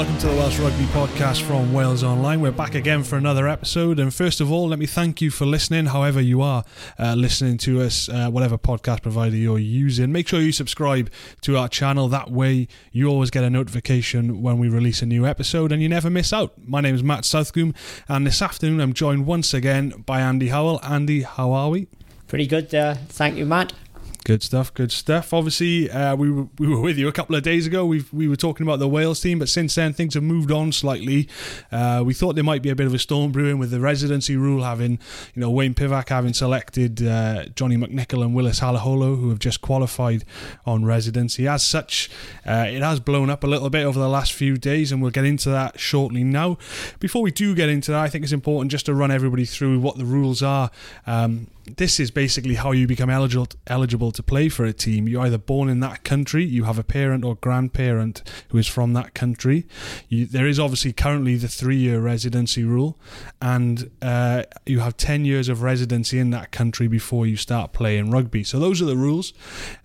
welcome to the Welsh Rugby Podcast from Wales Online. We're back again for another episode. And first of all, let me thank you for listening, however you are uh, listening to us, uh, whatever podcast provider you're using. Make sure you subscribe to our channel. That way, you always get a notification when we release a new episode and you never miss out. My name is Matt Southcombe, and this afternoon I'm joined once again by Andy Howell. Andy, how are we? Pretty good. Uh, thank you, Matt. Good stuff, good stuff. Obviously, uh, we were, we were with you a couple of days ago. We we were talking about the Wales team, but since then things have moved on slightly. Uh, we thought there might be a bit of a storm brewing with the residency rule having, you know, Wayne Pivac having selected uh, Johnny McNicholl and Willis Halaholo, who have just qualified on residency. As such, uh, it has blown up a little bit over the last few days, and we'll get into that shortly. Now, before we do get into that, I think it's important just to run everybody through what the rules are. Um, this is basically how you become eligible eligible to play for a team. You're either born in that country, you have a parent or grandparent who is from that country. You, there is obviously currently the three year residency rule, and uh, you have 10 years of residency in that country before you start playing rugby. So those are the rules.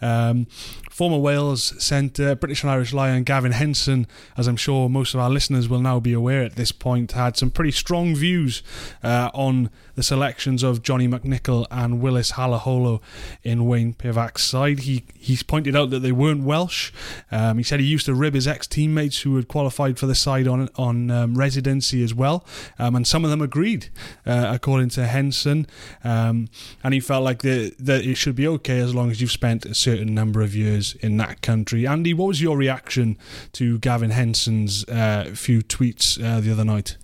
Um, former Wales centre, British and Irish Lion Gavin Henson, as I'm sure most of our listeners will now be aware at this point, had some pretty strong views uh, on the selections of Johnny McNicholl and Willis Halaholo in Wayne Pivac's side. He he's pointed out that they weren't Welsh. Um, he said he used to rib his ex teammates who had qualified for the side on on um, residency as well, um, and some of them agreed, uh, according to Henson. Um, and he felt like the, that it should be okay as long as you've spent a certain number of years in that country. Andy, what was your reaction to Gavin Henson's uh, few tweets uh, the other night?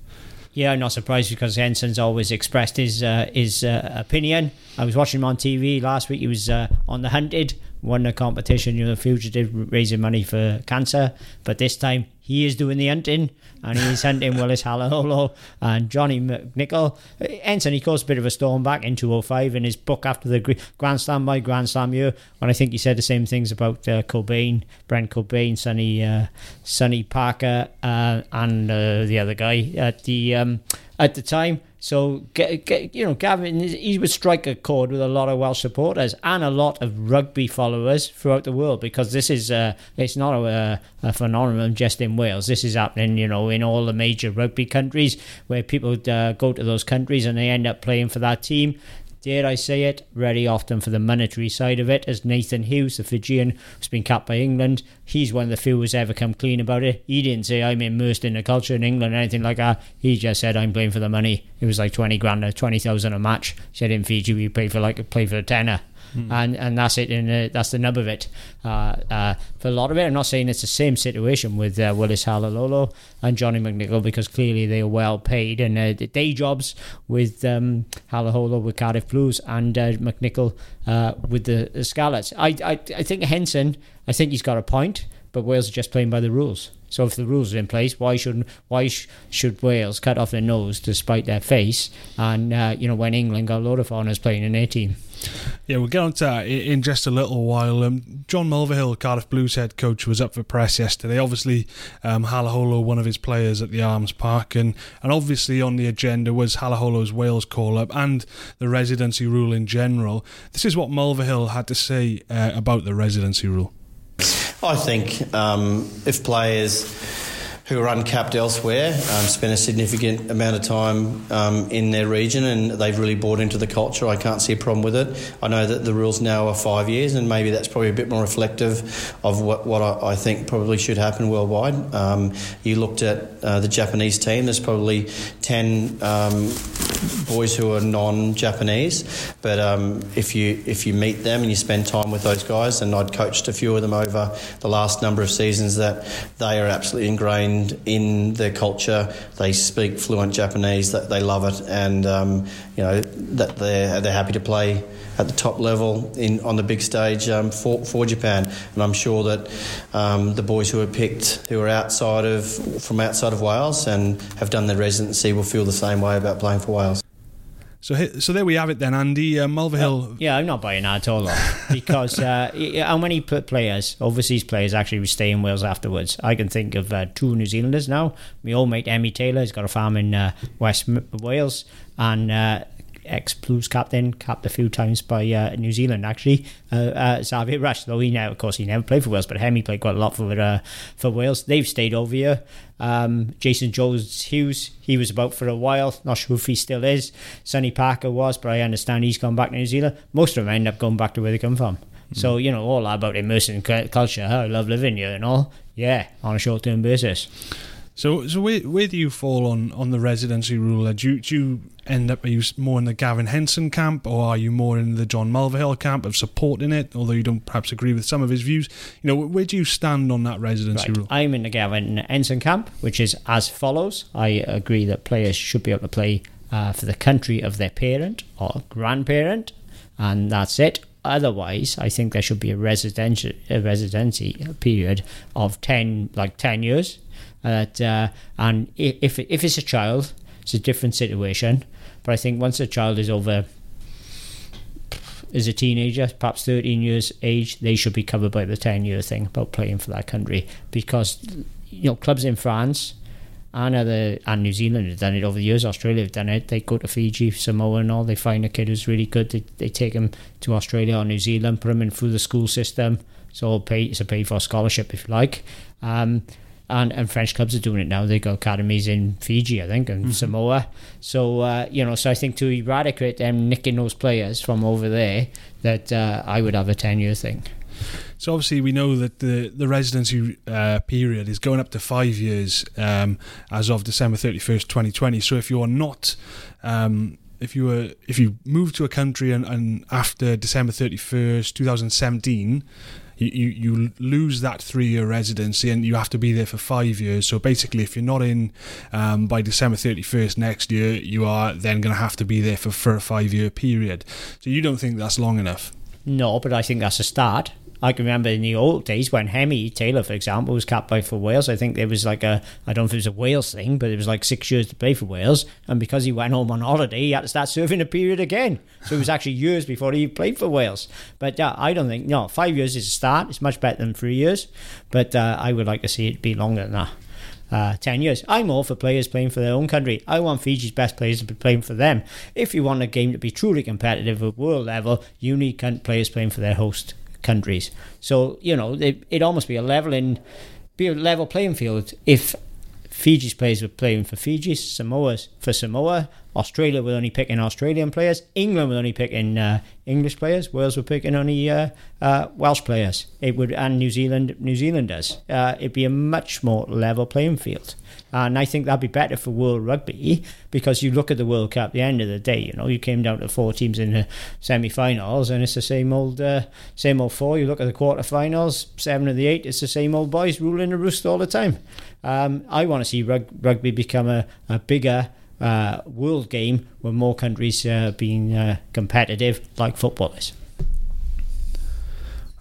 Yeah, I'm not surprised because Henson's always expressed his uh, his uh, opinion. I was watching him on TV last week. He was uh, on the hunted, won the competition, you know, fugitive, raising money for cancer. But this time he is doing the hunting and he's hunting Willis Halaholo and Johnny McNicholl. Henson, he caused a bit of a storm back in 205 in his book after the Grand Slam by Grand Slam year when I think he said the same things about uh, Cockbain, Brent Cockbain, Sonny, uh, Sonny Parker, uh, and uh, the other guy at the um, at the time. So, you know, Gavin, he would strike a chord with a lot of Welsh supporters and a lot of rugby followers throughout the world because this is, uh, it's not a, a, phenomenon just in Wales. This is happening, you know, in all the major rugby countries where people uh, go to those countries and they end up playing for that team dare I say it, very often for the monetary side of it, as Nathan Hughes, the Fijian, who's been capped by England. He's one of the few who's ever come clean about it. He didn't say, I'm immersed in the culture in England or anything like that. He just said, I'm playing for the money. It was like 20 grand or 20,000 a match. He said, in Fiji, we pay for like, play for a tenner. Mm. and and that's it, and uh, that's the nub of it. Uh, uh, for a lot of it, I'm not saying it's the same situation with uh, Willis Halaholo and Johnny McNicholl because clearly they are well paid and uh, day jobs with um, with Cardiff Blues and uh, McNicholl with the, the Scarlets. I, I I think Henson, I think he's got a point, but Wales are just playing by the rules. So if the rules are in place, why shouldn't why sh- should Wales cut off their nose to spite their face? And uh, you know when England got a lot of foreigners playing in their team. Yeah, we'll get on to that in just a little while. Um, John Mulvihill, Cardiff Blues head coach, was up for press yesterday. Obviously, um, Halaholo, one of his players at the Arms Park, and, and obviously on the agenda was Halaholo's Wales call up and the residency rule in general. This is what Mulvihill had to say uh, about the residency rule. I think um, if players who are uncapped elsewhere um, spend a significant amount of time um, in their region and they've really bought into the culture. I can't see a problem with it. I know that the rules now are five years, and maybe that's probably a bit more reflective of what, what I, I think probably should happen worldwide. Um, you looked at uh, the Japanese team, there's probably 10 um, boys who are non Japanese, but um, if, you, if you meet them and you spend time with those guys, and I'd coached a few of them over the last number of seasons, that they are absolutely ingrained in their culture. They speak fluent Japanese. That they love it, and um, you know that they're they're happy to play at the top level in on the big stage um, for for Japan. And I'm sure that um, the boys who are picked, who are outside of from outside of Wales and have done their residency, will feel the same way about playing for Wales. So, so there we have it then, Andy. Uh, Mulvihill. Uh, yeah, I'm not buying that at all, because uh, how many players, overseas players, actually stay in Wales afterwards? I can think of uh, two New Zealanders now. My old mate Hemi Taylor has got a farm in uh, West Wales, and uh, ex Blues captain, capped a few times by uh, New Zealand actually. Uh, uh, Xavier Rush, though he now, of course, he never played for Wales, but Hemi played quite a lot for uh, for Wales. They've stayed over here. Um, Jason Jones Hughes, he was about for a while. Not sure if he still is. Sonny Parker was, but I understand he's gone back to New Zealand. Most of them end up going back to where they come from. So you know all about immersing cu- culture. I love living here and all. Yeah, on a short term basis. So, so where, where do you fall on, on the residency rule? Do you, do you end up, are you more in the Gavin Henson camp or are you more in the John Mulvihill camp of supporting it, although you don't perhaps agree with some of his views? You know, where do you stand on that residency Right. rule? I'm in the Gavin Henson camp, which is as follows. I agree that players should be able to play uh, for the country of their parent or grandparent, and that's it. Otherwise, I think there should be a residential a residency period of ten, like ten years. That uh, and if if it's a child, it's a different situation. But I think once a child is over as a teenager, perhaps 13 years age, they should be covered by the 10 year thing about playing for that country because you know clubs in France and other and New Zealand have done it over the years. Australia have done it. They go to Fiji, Samoa, and all. They find a kid who's really good. They, they take him to Australia or New Zealand, put him in through the school system. So all pay, it's a paid for scholarship if you like. Um, and, and French clubs are doing it now. They've got academies in Fiji, I think, and Samoa. So uh, you know, so I think to eradicate them nicking those players from over there, that uh, I would have a ten year thing. So obviously we know that the the residency uh, period is going up to five years um, as of December thirty first, twenty twenty. So if you are not um, if you were if you move to a country and, and after December thirty first, two thousand seventeen. You, you, lose that three year residency and you have to be there for five years. So basically, if you're not in um, by December 31st next year, you are then going to have to be there for, for a five year period. So you don't think that's long enough? No, but I think that's a start. I can remember in the old days when Hemi Taylor, for example, was capped by for Wales. I think there was like a, I don't know if it was a Wales thing, but it was like six years to play for Wales. And because he went home on holiday, he had to start serving a period again. So it was actually years before he played for Wales. But uh, I don't think, no, five years is a start. It's much better than three years. But uh, I would like to see it be longer than that. Uh, 10 years. I'm all for players playing for their own country. I want Fiji's best players to be playing for them. If you want a game to be truly competitive at world level, you need players playing for their host countries. So, you know, it, it'd almost be a level in, be a level playing field if Fiji's players were playing for Fiji, Samoa's for Samoa, Australia were only picking Australian players, England were only picking uh, English players, Wales were picking only uh, uh, Welsh players. It would and New Zealand, New Zealanders. Uh, it'd be a much more level playing field. And I think that'd be better for World Rugby because you look at the World Cup. At the end of the day, you know, you came down to four teams in the semi-finals, and it's the same old, uh, same old four. You look at the quarter-finals, seven of the eight. It's the same old boys ruling the roost all the time. Um, I want to see rug- rugby become a, a bigger uh, world game where more countries uh, being uh, competitive, like football is.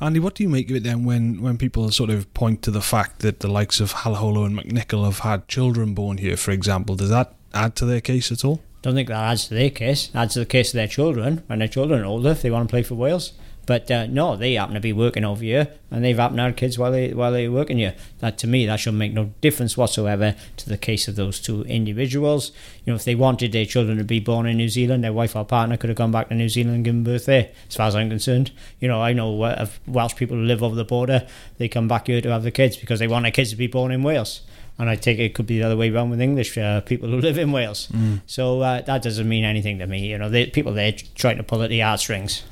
Andy, what do you make of it then when, when people sort of point to the fact that the likes of Halaholo and McNicholl have had children born here, for example? Does that add to their case at all? Don't think that adds to their case. Adds to the case of their children when their children are older if they want to play for Wales. But uh, no, they happen to be working over here, and they've happened to have kids while they while they're working here. That to me, that should make no difference whatsoever to the case of those two individuals. You know, if they wanted their children to be born in New Zealand, their wife or partner could have gone back to New Zealand and given birth there. As far as I'm concerned, you know, I know uh, of Welsh people who live over the border. They come back here to have the kids because they want their kids to be born in Wales. And I take it could be the other way around with English uh, people who live in Wales. So uh, that doesn't mean anything to me. You know, they, people there trying to pull at the heartstrings.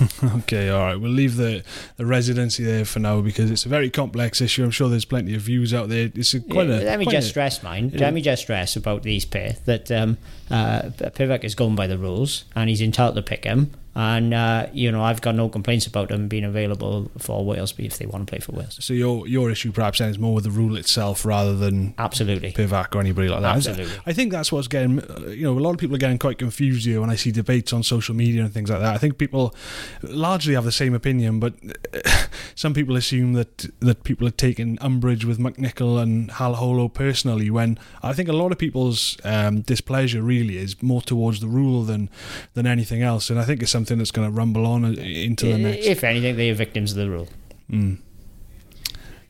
Okay, all right. We'll leave the, the residency there for now because it's a very complex issue. I'm sure there's plenty of views out there. It's a, quite Yeah, a. let me just a- stress mine. it Let me just stress about these pair that um, uh, Pivac is going by the rules and he's entitled to pick him. And uh, you know, I've got no complaints about them being available for Wales if they want to play for Wales. So your your issue perhaps then is more with the rule itself rather than Absolutely. Pivac or anybody like that. Absolutely. I think that's what's getting, you know, a lot of people are getting quite confused here when I see debates on social media and things like that. I think people largely have the same opinion, but some people assume that that people are taking umbrage with McNicholl and Halaholo personally, when I think a lot of people's um, displeasure really is more towards the rule than than anything else. And I think it's something that's going to rumble on uh, into the next. If anything, they are victims of the rule. Mm.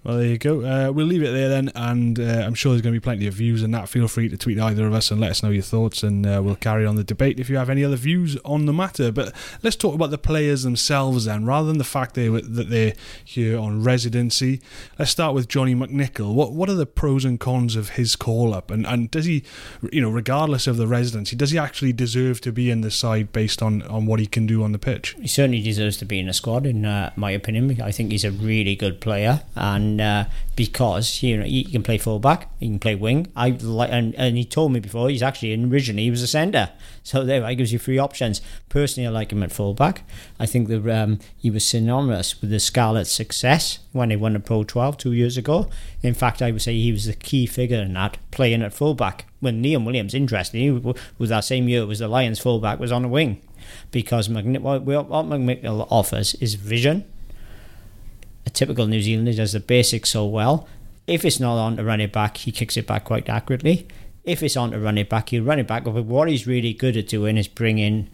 Well, there you go. Uh, we'll leave it there then, and uh, I'm sure there's going to be plenty of views on that. Feel free to tweet either of us and let us know your thoughts, and uh, we'll carry on the debate if you have any other views on the matter. But let's talk about the players themselves then, rather than the fact they, that they're here on residency. Let's start with Johnny McNicholl. What what are the pros and cons of his call up, and and does he, you know, regardless of the residency, does he actually deserve to be in the side based on on what he can do on the pitch? He certainly deserves to be in the squad, in uh, my opinion. I think he's a really good player, and uh, because you know he can play fullback, he can play wing. I like, and, and he told me before he's actually originally he was a centre, so there I gives you three options. Personally, I like him at fullback. I think that um, he was synonymous with the Scarlet's success when they won the Pro 12 two years ago. In fact, I would say he was the key figure in that, playing at fullback. When Liam Williams, interestingly, was that same year was the Lions fullback was on the wing, because what, what McNicholl offers is vision a typical New Zealander does the basics so well. If it's not on to run it back, he kicks it back quite accurately. If it's on to run it back, he'll run it back. But what he's really good at doing is bringing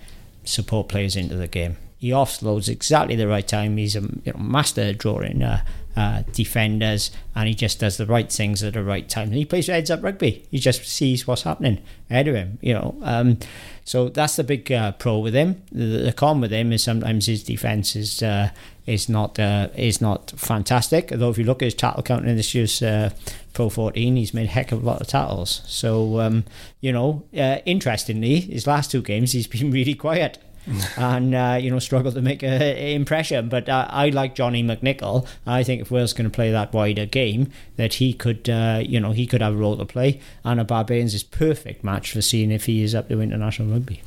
support players into the game. He offloads exactly the right time. He's a you know, master at drawing uh, uh, defenders, and he just does the right things at the right time. And he plays heads up rugby. He just sees what's happening ahead of him. You know, um, so that's the big uh, pro with him. The, the, con with him is sometimes his defense is uh, is not uh, is not fantastic. Although if you look at his tackle count in this year's uh, Pro 14, he's made a heck of a lot of tackles. So um, you know, uh, interestingly, his last two games he's been really quiet. and uh, you know struggled to make an impression. But uh, I like Johnny McNicholl. I think if Wales going to play that wider game, that he could uh, you know he could have a role to play. And a Barbarians is perfect match for seeing if he is up to international rugby.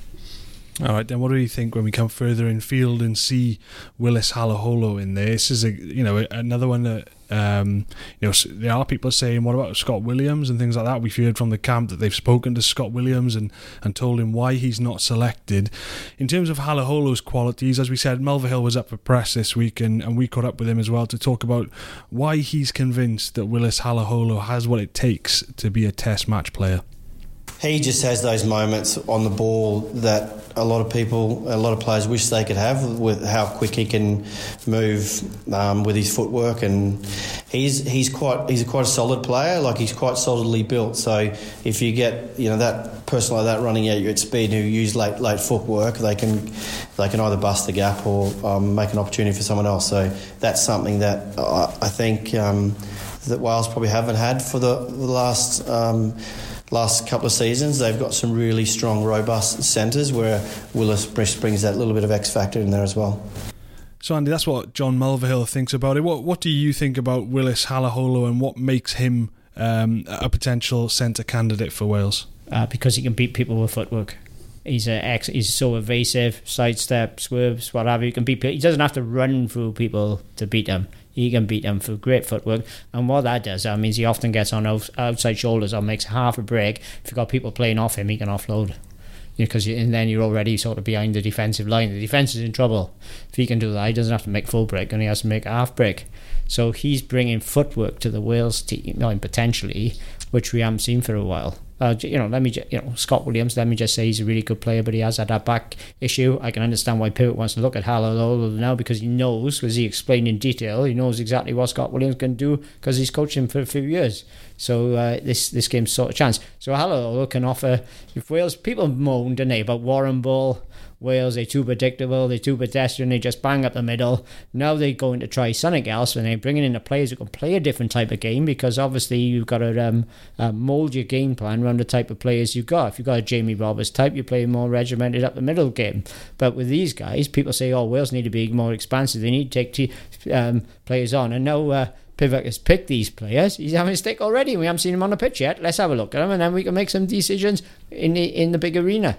All right, then what do you think when we come further in field and see Willis Halaholo in there? This is a you know another one that um, you know there are people saying what about Scott Williams and things like that. We've heard from the camp that they've spoken to Scott Williams and and told him why he's not selected. In terms of Halaholo's qualities, as we said, Mulvihill was up for press this week and, and we caught up with him as well to talk about why he's convinced that Willis Halaholo has what it takes to be a Test match player he just has those moments on the ball that a lot of people, a lot of players wish they could have with how quick he can move um, with his footwork, and he's he's quite he's quite a solid player. Like he's quite solidly built. So if you get you know that person like that running at you at speed who use late late footwork, they can they can either bust the gap or um, make an opportunity for someone else. So that's something that I, I think um, that Wales probably haven't had for the, the last um, last couple of seasons. They've got some really strong, robust centres where Willis brings that little bit of X factor in there as well. So Andy, that's what John Mulvihill thinks about it. What What do you think about Willis Halaholo and what makes him um, a potential centre candidate for Wales? Uh, because he can beat people with footwork. He's a ex, he's so evasive, sidestep, swerves, whatever. You can beat. He doesn't have to run through people to beat them he can beat them for great footwork. And what that does, that means he often gets on outside shoulders or makes half a break. If you've got people playing off him, he can offload. Because and then you're already sort of behind the defensive line. The defense is in trouble. If he can do that, he doesn't have to make full break, and he has to make half break. So he's bringing footwork to the Wales team, potentially, which we haven't seen for a while. Uh, you know, let me, just, you know, Scott Williams. Let me just say he's a really good player, but he has had that back issue. I can understand why Pivac wants to look at Hallow now because he knows, as he explained in detail, he knows exactly what Scott Williams can do because he's coached him for a few years. So uh, this this game's sort of chance. So Hallow can offer. If Wales people moaned, didn't they, about Warren Ball Wales, they're too predictable, they're too pedestrian, they just bang up the middle. Now they're going to try something else and they're bringing in the players who can play a different type of game because obviously you've got to um, uh, mould your game plan around the type of players you've got. If you've got a Jamie Roberts type, you play more regimented up the middle game. But with these guys, people say, oh, Wales need to be more expansive, they need to take t- um, players on. And now, uh, Pivac has picked these players. He's having a stick already. We haven't seen him on the pitch yet. Let's have a look at him, and then we can make some decisions in the in the big arena.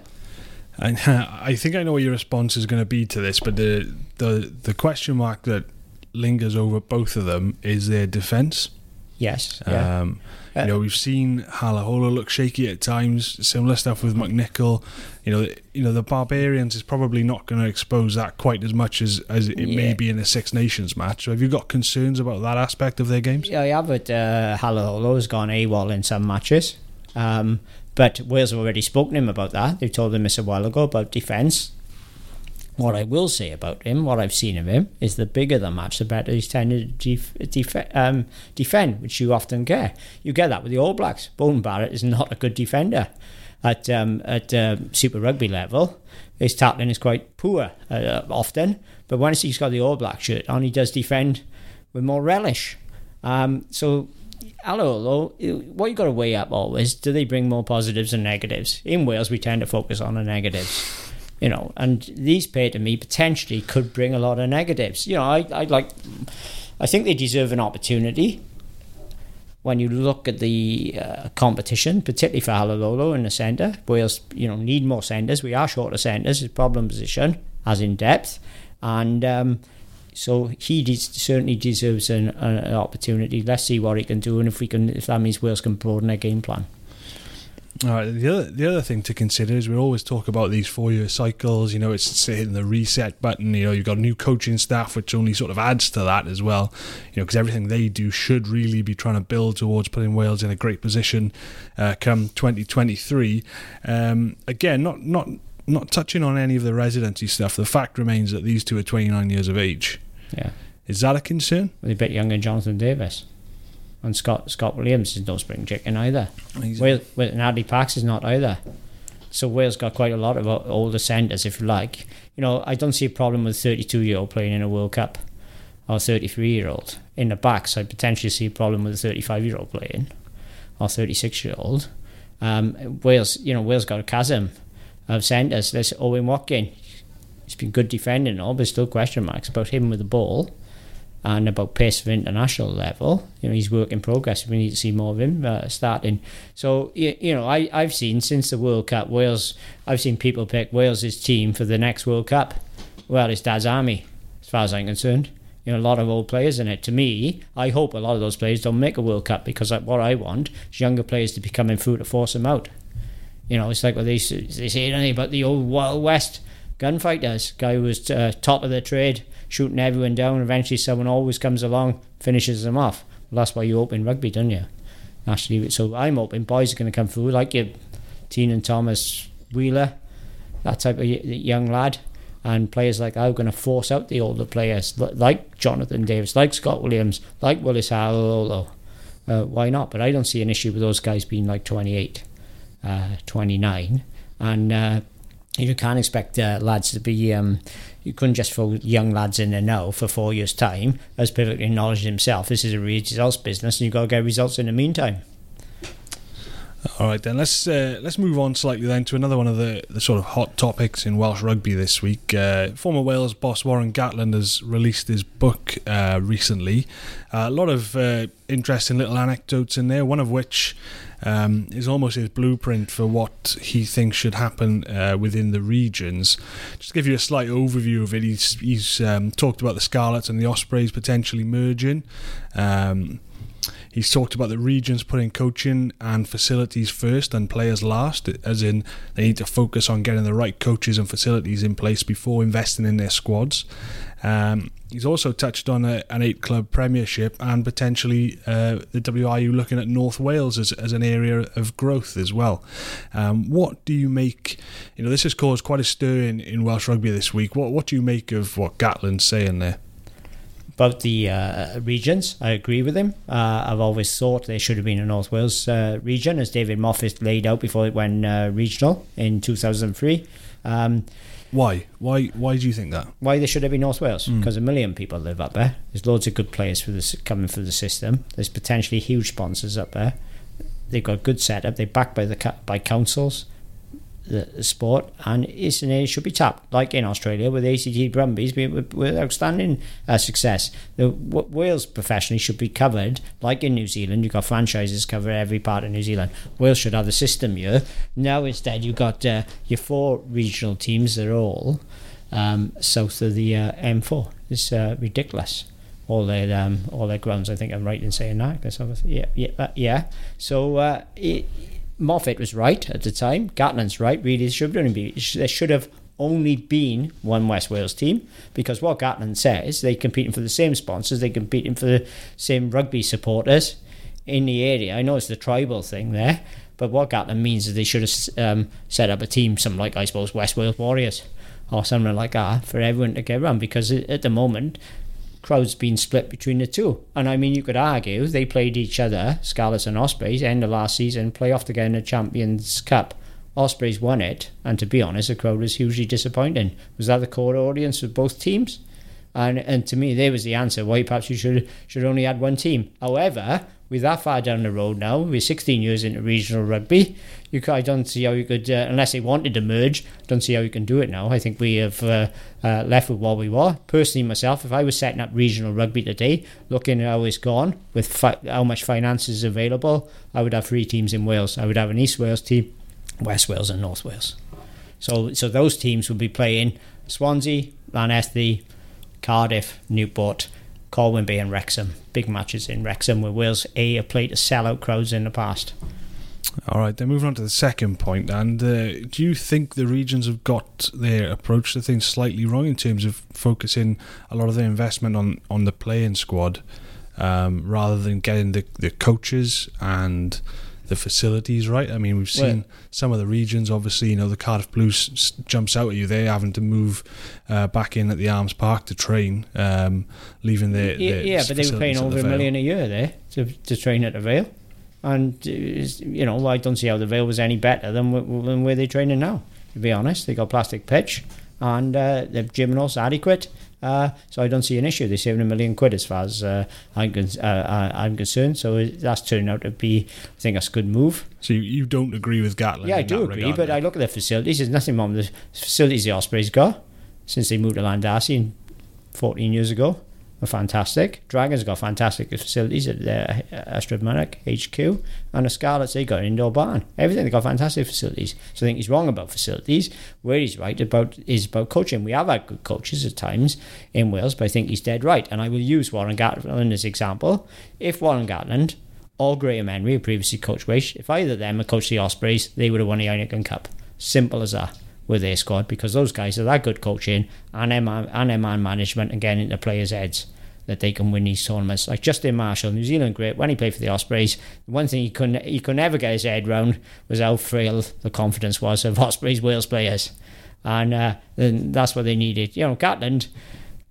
And I think I know what your response is going to be to this, but the the the question mark that lingers over both of them is their defence. Yes. Yeah. Um, you know, we've seen Halaholo look shaky at times. Similar stuff with McNicholl. You know, you know the Barbarians is probably not going to expose that quite as much as, as it yeah. may be in a Six Nations match. So, have you got concerns about that aspect of their games? Yeah, I have. But uh, Halaholo's gone AWOL in some matches. Um, but Wales have already spoken to him about that. They told him this a while ago about defence. What I will say about him, what I've seen of him, is the bigger the match, the better he's tended to def- def- um, defend, which you often get. You get that with the All Blacks. Beauden Barrett is not a good defender at um, at uh, Super Rugby level. His tackling is quite poor uh, often, but once he's got the All Black shirt on, he does defend with more relish. Um, so hello, what you got to weigh up always, do they bring more positives and negatives? In Wales, we tend to focus on the negatives you know, and these pay to me potentially could bring a lot of negatives. You know, I, I like, I think they deserve an opportunity. When you look at the uh, competition, particularly for Halaholo in the centre, Wales, you know, need more centres. We are short of centres. It's problem position, as in depth, and um, so he de- certainly deserves an, an opportunity. Let's see what he can do, and if we can, if that means Wales can broaden their game plan. All right. The other the other thing to consider is we always talk about these four year cycles. You know, it's hitting the reset button. You know, you've got new coaching staff, which only sort of adds to that as well. You know, because everything they do should really be trying to build towards putting Wales in a great position uh, come 2023. Um, again, not not not touching on any of the residency stuff. The fact remains that these two are 29 years of age. Yeah. Is that a concern? They're a bit younger than Jonathan Davies. And Scott Scott Williams is no spring chicken either. Wales, and Hadleigh Parkes is not either. So Wales got quite a lot of older centres, if you like. You know, I don't see a problem with 32 year old playing in a World Cup or 33 year old. In the backs, I potentially see a problem with a 35 year old playing or 36 year old. Um, Wales, you know, Wales got a chasm of centres. There's Owen Watkin. He's been good defending and all, but still question marks about him with the ball and about pace of international level. You know, he's work in progress. We need to see more of him uh, starting. So you, you know, I I've seen since the World Cup, Wales. I've seen people pick Wales's team for the next World Cup. Well, it's Dad's army, as far as I'm concerned. You know, a lot of old players in it. To me, I hope a lot of those players don't make a World Cup because what I want is younger players to be coming through to force them out. You know, it's like what they, they say anything about the old Wild West gunfighters. Guy was uh, top of the trade, shooting everyone down. Eventually, someone always comes along, finishes them off. Well, that's why you open rugby, don't you? Actually, so I'm hoping boys are going to come through like your and Thomas, Wheeler, that type of young lad. And players like that are going to force out the older players, like Jonathan Davies, like Scott Williams, like Willis Halaholo. Uh, why not? But I don't see an issue with those guys being like 28, uh, 29. And uh, you can't expect uh, lads to be. Um, you couldn't just throw young lads in there now for four years' time. As perfectly acknowledged himself, this is a results business, and you've got to get results in the meantime. All right, then let's uh, let's move on slightly then to another one of the, the sort of hot topics in Welsh rugby this week. Uh, former Wales boss Warren Gatland has released his book uh, recently. A lot of uh, interesting little anecdotes in there. One of which um, is almost his blueprint for what he thinks should happen uh, within the regions. Just to give you a slight overview of it, he's, he's um, talked about the Scarlets and the Ospreys potentially merging. Um, He's talked about the regions putting coaching and facilities first and players last, as in they need to focus on getting the right coaches and facilities in place before investing in their squads. Um, he's also touched on a, an eight club premiership and potentially uh, the WRU looking at North Wales as, as an area of growth as well. Um, what do you make? You know, this has caused quite a stir in, in Welsh rugby this week. What, what do you make of what Gatland's saying there? about the uh, regions. I agree with him. Uh, I've always thought there should have been a North Wales uh, region, as David Moffett laid out before it went uh, regional in 2003. Um, why? Why? Why do you think that? Why there should have been North Wales? Because mm. a million people live up there. There's loads of good players for this coming through the system. There's potentially huge sponsors up there. They've got a good setup. They're backed by the by councils the sport, and it's should be tapped, like in Australia with ACT Brumbies with, outstanding uh, success. The Wales professionally should be covered, like in New Zealand. You've got franchises cover every part of New Zealand. Wales should have the system here. Now instead, you've got uh, your four regional teams. They're all um, south of the uh, M4. It's uh, ridiculous all their um, all their grounds. I think I'm right in saying that. yeah, yeah, uh, yeah. So uh, it, Moffett was right at the time. Gatland's right. Really, should only be there should have only been one West Wales team because what Gatland says they're competing for the same sponsors, they're competing for the same rugby supporters in the area. I know it's the tribal thing there, but what Gatland means is they should have um, set up a team, something like I suppose West Wales Warriors or something like that for everyone to get around because at the moment crowd's been split between the two. And I mean, you could argue they played each other, Scarlets and Ospreys, end of last season, play off together in the Champions Cup. Ospreys won it, and to be honest, the crowd was hugely disappointing. Was that the core audience of both teams? And and to me, there was the answer why perhaps you should should only had one team. However, we're that far down the road now. We're 16 years into regional rugby. You, I don't see how you could, uh, unless they wanted to merge, don't see how you can do it now. I think we have uh, uh, left with what we were. Personally, myself, if I was setting up regional rugby today, looking at how it's gone, with fi- how much finance is available, I would have three teams in Wales. I would have an East Wales team, West Wales, and North Wales. So, so those teams would be playing Swansea, Llanelli, Cardiff, Newport, Colwyn Bay and Wrexham. Big matches in Wrexham where Wales A have played to sellout crowds in the past. All right, then moving on to the second point. And uh, do you think the regions have got their approach to things slightly wrong in terms of focusing a lot of their investment on, on the playing squad um, rather than getting the, the coaches and the facilities right. I mean, we've seen some of the regions. Obviously, you know, the Cardiff Blues jumps out at you. They're having to move uh, back in at the Arms Park to train, um, leaving their, their yeah. But they were paying over the a million a year there to to train at the Vale, and uh, you know, I don't see how the Vale was any better than, than where they're training now. To be honest, they got plastic pitch, and uh, the gym was adequate. Uh, so I don't see an issue. They're saving a million quid as far as uh, I'm, con- uh, I'm concerned. So that's turned out to be, I think, that's a good move. So you, you don't agree with Gatland? Yeah, I do agree, but I look at the facilities. There's nothing wrong with the facilities the Ospreys got since they moved to Llandarcy 14 years ago are fantastic. Dragons got fantastic facilities at their uh, Ystrad Mynach HQ, and the Scarlets they got an indoor barn. Everything they got fantastic facilities. So I think he's wrong about facilities. Where he's right about is about coaching. We have had good coaches at times in Wales, but I think he's dead right. And I will use Warren Gatland as example. If Warren Gatland or Graham Henry, previously coached Welsh, if either of them had coached the Ospreys, they would have won the Heineken Cup. Simple as that with their squad because those guys are that good coaching and their man, and their man management and getting into players' heads that they can win these tournaments. Like Justin Marshall, New Zealand great, when he played for the Ospreys, the one thing he couldn't he could never get his head round was how frail the confidence was of Ospreys Wales players. And uh, that's what they needed. You know, Gatland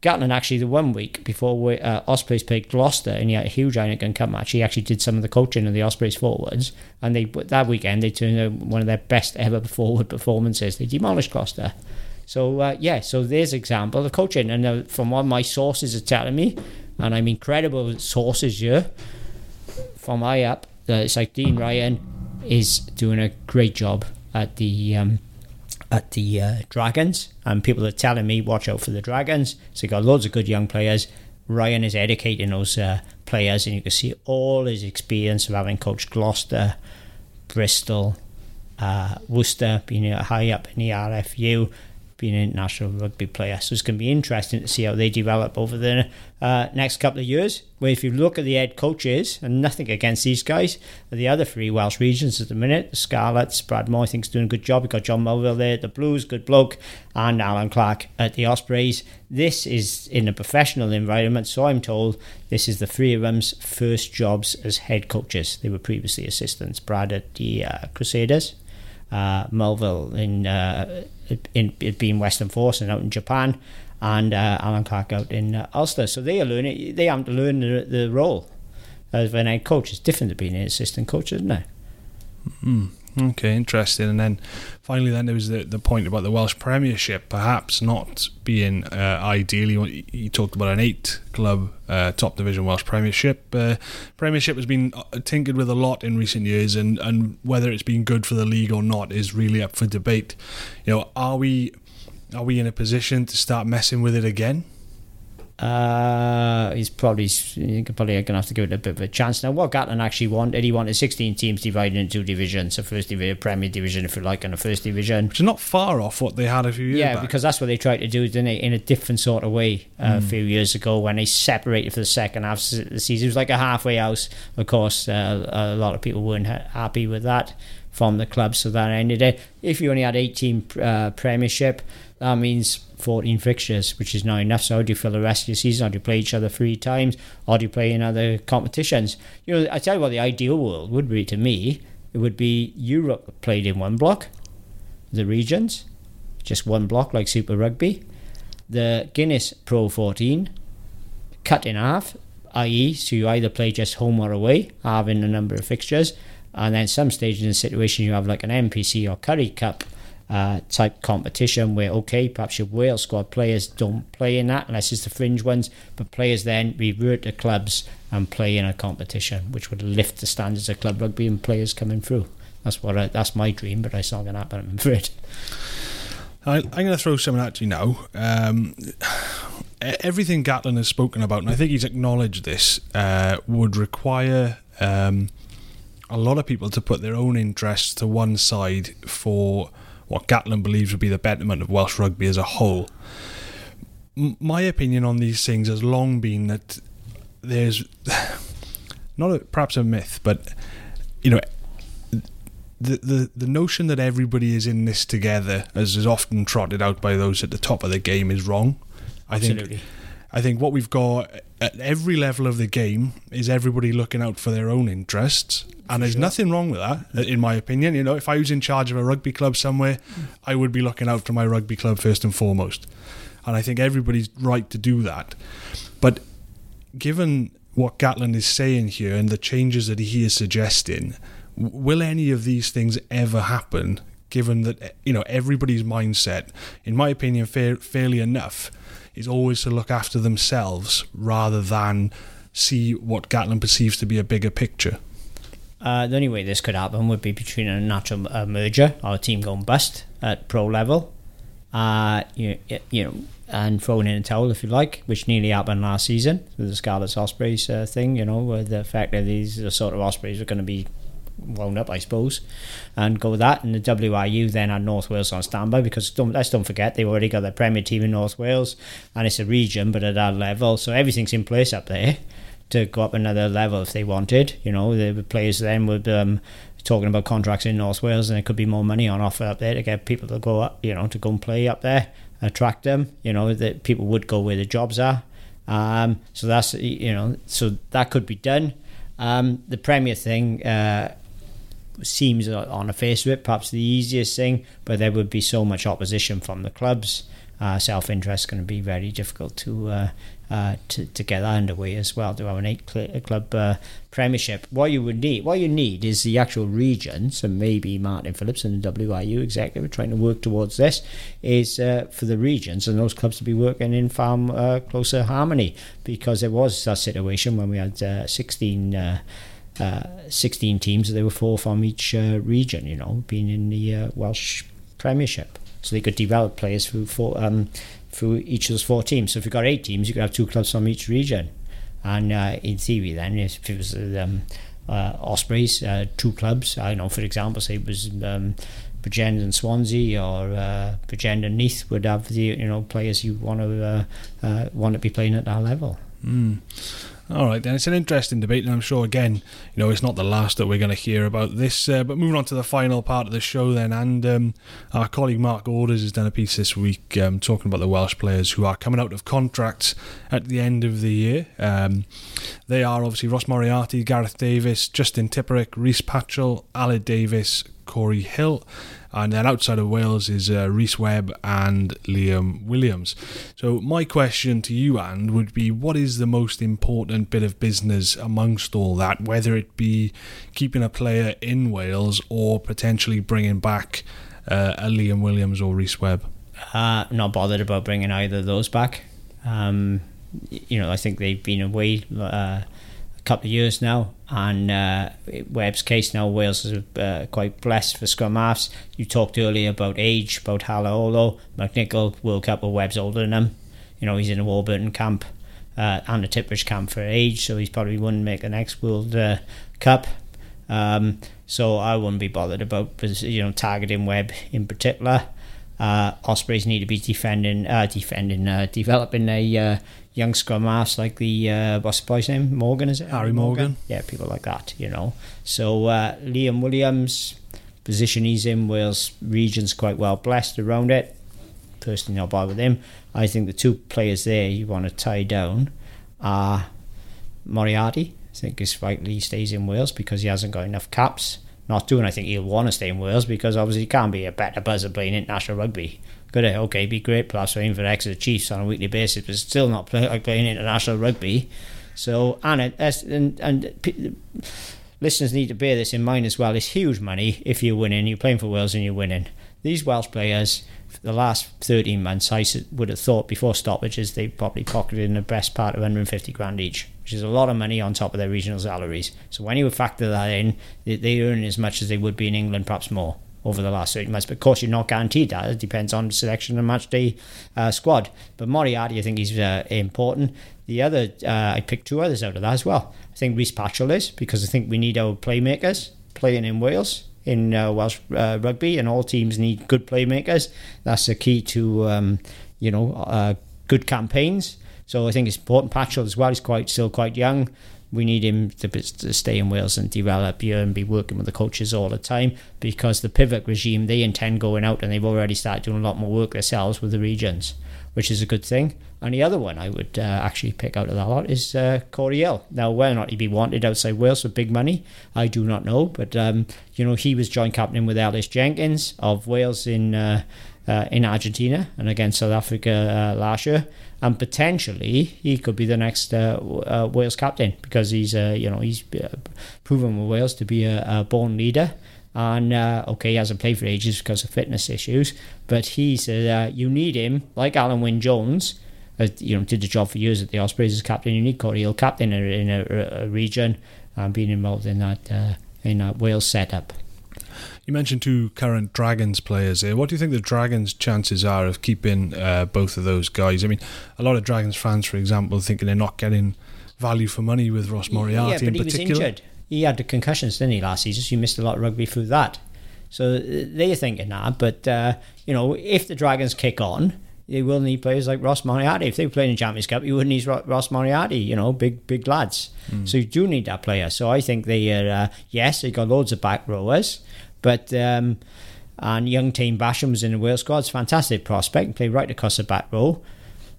Gatland actually the one week before we, uh, Ospreys played Gloucester and he had a huge Heineken Cup match. He actually did some of the coaching of the Ospreys forwards, and they that weekend they turned one of their best ever forward performances. They demolished Gloucester. So uh, yeah, so there's example of coaching, and uh, from what my sources are telling me, and I'm incredible sources here from my up, that it's like Dean Ryan is doing a great job at the um, at the uh, Dragons, and people are telling me watch out for the Dragons. So they got loads of good young players. Ryan is educating those uh, players, and you can see all his experience of having coached Gloucester, Bristol, uh, Worcester, being high up in the RFU, being an international rugby player. So it's going to be interesting to see how they develop over the uh, next couple of years. Where if you look at the head coaches, and nothing against these guys, the other three Welsh regions at the minute, the Scarlets, Brad Mooar, I think is doing a good job. We've got John Mulvihill there, the Blues, good bloke, and Allen Clarke at the Ospreys. This is in a professional environment, so I'm told this is the three of them's first jobs as head coaches. They were previously assistants. Brad at the uh, Crusaders uh, Mulvihill in uh, in being Western Force and out in Japan, and uh, Allen Clarke out in uh, Ulster. So they are learning. They have to learn the, the role as an head coach. It's different to being an assistant coach, isn't it? Mm. Okay, interesting. And then finally, then there was the, the point about the Welsh Premiership perhaps not being uh, ideal. You, you, talked about an eight club uh, top division Welsh Premiership. Uh, Premiership has been uh, tinkered with a lot in recent years, and, and whether it's been good for the league or not is really up for debate. You know, are we are we in a position to start messing with it again? Uh, he's probably you're probably going to have to give it a bit of a chance now. What Gatland actually wanted, he wanted 16 teams divided into two divisions, so first division, Premier Division, if you like, and a first division. Which is not far off what they had a few years yeah, back. because that's what they tried to do, didn't they, in a different sort of way uh, mm. a few years ago when they separated for the second half of the season. It was like a halfway house. Of course, uh, a lot of people weren't happy with that from the club, so that ended it. If you only had 18 uh, Premiership, that means 14 fixtures, which is not enough. So, how do you fill the rest of your season? How do you play each other three times? Or do you play in other competitions? You know, I tell you what, the ideal world would be to me, it would be Europe played in one block, the regions, just one block like Super Rugby. The Guinness Pro 14 cut in half, i.e., so you either play just home or away, having a number of fixtures, and then some stages in the situation you have like an NPC or Currie Cup uh, type competition where okay perhaps your Wales squad players don't play in that unless it's the fringe ones but players then revert to clubs and play in a competition which would lift the standards of club rugby and players coming through. That's what I, that's my dream but it's not going to happen I'm afraid. I, I'm going to throw something at you now. Um, everything Gatland has spoken about and I think he's acknowledged this uh, would require um, a lot of people to put their own interests to one side for what Gatland believes would be the betterment of Welsh rugby as a whole. M- my opinion on these things has long been that there's not a, perhaps a myth, but you know. The, the the notion that everybody is in this together, as is often trotted out by those at the top of the game, is wrong. I Absolutely. think I think what we've got at every level of the game is everybody looking out for their own interests. And there's sure. nothing wrong with that, uh, in my opinion. You know, if I was in charge of a rugby club somewhere, I would be looking out for my rugby club first and foremost. And I think everybody's right to do that. But given what Gatland is saying here and the changes that he is suggesting, will any of these things ever happen? Given that eh, you know everybody's mindset, in my opinion, fair, fairly enough, is always to look after themselves rather than see what Gatland perceives to be a bigger picture. Uh, the only way this could happen would be between a natural merger or a team going bust at pro level. Uh, you, you know, and throwing in a towel if you like, which nearly happened last season with the Scarlets Ospreys uh, thing. You know, with the fact that these the sort of Ospreys are going to be wound up, I suppose, and go with that. And the WRU then had North Wales on standby because don't, let's don't forget they've already got their Premier team in North Wales, and it's a region, but at that level, so everything's in place up there to go up another level if they wanted. You know, the players then would um, talking about contracts in North Wales, and there could be more money on offer up there to get people to go up, you know, to go and play up there, attract them. You know, that people would go where the jobs are. Um, so that's you know, so that could be done. Um, the Premier thing. Uh, seems on the face of it perhaps the easiest thing, but there would be so much opposition from the clubs. Uh, self interest going to be very difficult to uh, uh, to, to get that underway as well to have an eight cl- club uh, premiership. What you would need, what you need, is the actual regions, and maybe Martyn Phillips and the WRU executive are trying to work towards this. Is uh, for the regions and those clubs to be working in far uh, closer harmony because there was a situation when we had sixteen. Uh, 16 teams, they were four from each region, you know, being in the Welsh Premiership so they could develop players through four, um, each of those four teams. So if you've got eight teams, you could have two clubs from each region. And uh, in theory, then, if it was um, uh, Ospreys, uh, two clubs, I know, for example, say it was um, Bridgend and Swansea or uh, Bridgend and Neath would have the you know players you want to uh, uh, want to be playing at that level. Mm. All right, then it's an interesting debate, and I'm sure again, you know, it's not the last that we're going to hear about this. Uh, but moving on to the final part of the show, then, and um, our colleague Mark Orders has done a piece this week um, talking about the Welsh players who are coming out of contracts at the end of the year. Um, they are obviously Ross Moriarty, Gareth Davies, Justin Tipuric, Rhys Patchell, Aled Davies, Cory Hill. And then outside of Wales is uh, Rhys Webb and Liam Williams. So, my question to you, and would be what is the most important bit of business amongst all that, whether it be keeping a player in Wales or potentially bringing back uh, a Liam Williams or Rhys Webb? Uh, not bothered about bringing either of those back. Um, you know, I think they've been away. Uh, couple of years now. And uh, Webb's case now, Wales is uh, quite blessed for scrum halves. You talked earlier about age, about Halaholo, McNicholl, World Cup, well, Webb's older than him. You know, he's in a Warburton camp uh, and a Tipuric camp for age, so he's probably wouldn't make the next World uh, Cup. Um, so I wouldn't be bothered about you know targeting Webb in particular. Uh, Ospreys need to be defending, uh, defending, uh, developing a uh, young scrum halves like the uh, what's the boy's name? Morgan is it? Harry Morgan. Yeah, people like that, you know. So uh, Liam Williams, position he's in, Wales region's quite well blessed around it. Personally, I'll buy with him. I think the two players there you want to tie down are Moriarty. I think is rightly he stays in Wales because he hasn't got enough caps. not doing. I think he'll want to stay in Wales because obviously he can't be a better buzzer playing international rugby. Could it? Uh, okay, be great plus playing for the Exeter Chiefs on a weekly basis, but still not play, like playing international rugby. So, and uh, it, and, and p- listeners need to bear this in mind as well. It's huge money if you're winning. You're playing for Wales and you're winning. These Welsh players, for the last 13 months, I would have thought before stoppages, they probably pocketed in the best part of 150 grand each, which is a lot of money on top of their regional salaries. So when you factor that in, they earn as much as they would be in England, perhaps more over the last 13 months. But of course, you're not guaranteed that. It depends on selection and match day uh, squad. But Moriarty, I think he's uh, important. The other, uh, I picked two others out of that as well. I think Rhys Patchell is because I think we need our playmakers playing in Wales in uh, Welsh uh, rugby, and all teams need good playmakers. That's the key to um, you know uh, good campaigns. So I think it's important. Patchell as well. He's quite still quite young. We need him to, to stay in Wales and develop here and be working with the coaches all the time because the Pivac regime they intend going out and they've already started doing a lot more work themselves with the regions, which is a good thing. And the other one I would uh, actually pick out of that lot is uh, Cory Hill. Now, whether or not he'd be wanted outside Wales for big money, I do not know. But, um, you know, he was joint captain with Ellis Jenkins of Wales in uh, uh, in Argentina and against South Africa uh, last year. And potentially he could be the next uh, uh Wales captain because he's, uh, you know, he's uh, proven with Wales to be a, a born leader. And okay, he hasn't played for ages because of fitness issues, but he's you need him like Alun Wyn Jones you know, did the job for years at the Ospreys as captain. You need Cory Hill, captain in a, a, a region, and being involved in that in that Wales setup. You mentioned two current Dragons players here. What do you think the Dragons' chances are of keeping uh, both of those guys? I mean, a lot of Dragons fans, for example, thinking they're not getting value for money with Ross Moriarty yeah, but in he particular. was injured. He had the concussions, didn't he, last season? So he missed a lot of rugby through that. So uh, they're thinking that. But, uh, you know, if the Dragons kick on, they will need players like Ross Moriarty. If they were playing in the Champions Cup, you wouldn't need Ross Moriarty, you know, big big lads. Mm. So you do need that player. So I think they are, uh, yes, they got loads of back rowers, but. Um, and young Taine Basham was in the Wales squad. It's fantastic prospect. Play right across the back row.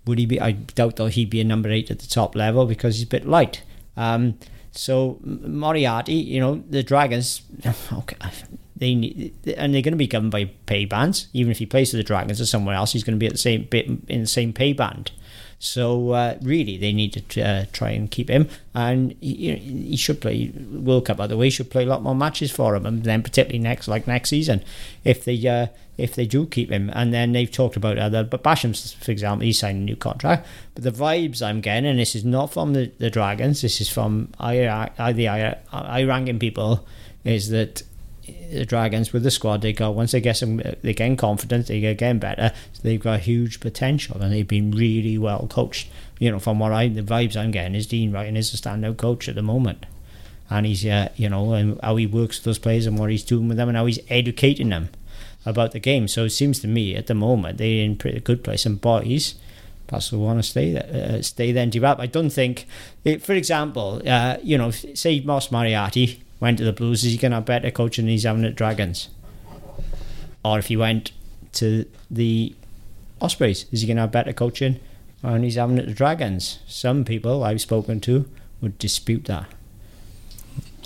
Would he be? I doubt though he'd be a number eight at the top level because he's a bit light. Um, so Moriarty, you know, the Dragons. Okay, they need, and they're going to be governed by pay bands. Even if he plays for the Dragons or somewhere else, he's going to be at the same bit in the same pay band. So uh, really, they need to uh, try and keep him, and he, he, should play World Cup. By the way, he should play a lot more matches for him, and then particularly next, like next season, if they uh, if they do keep him. And then they've talked about other, but Basham, for example, he signed a new contract. But the vibes I'm getting, and this is not from the, the Dragons, this is from I, I, the I, I ranking people, is that the Dragons with the squad they got. Once they get some they gain confidence they get getting better they've got huge potential and they've been really well coached. You know from what I the vibes I'm getting is Dean Ryan is a standout coach at the moment. And he's uh, you know and how he works with those players and what he's doing with them and how he's educating them about the game. So it seems to me at the moment they're in pretty good place. And boys will want to stay there, uh, stay there and develop. I don't think, it, for example, uh, you know, say Ross Moriarty went to the Blues, is he going to have better coaching than he's having at Dragons? Or if he went to the Ospreys, is he going to have better coaching and he's having at the Dragons? Some people I've spoken to would dispute that.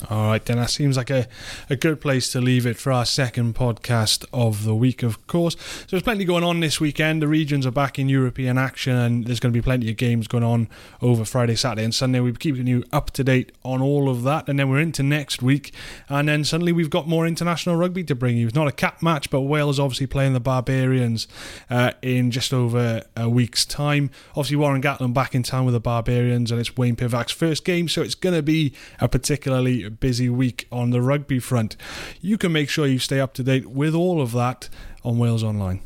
All right, then that seems like a, a good place to leave it for our second podcast of the week, of course. So there's plenty going on this weekend. The regions are back in European action, and there's going to be plenty of games going on over Friday, Saturday, and Sunday. We're keeping you up to date on all of that, and then we're into next week, and then suddenly we've got more international rugby to bring you. It's not a cap match, but Wales obviously playing the Barbarians uh, in just over a week's time. Obviously, Warren Gatland back in town with the Barbarians, and it's Wayne Pivac's first game, so it's going to be a particularly busy week on the rugby front. You can make sure you stay up to date with all of that on Wales Online.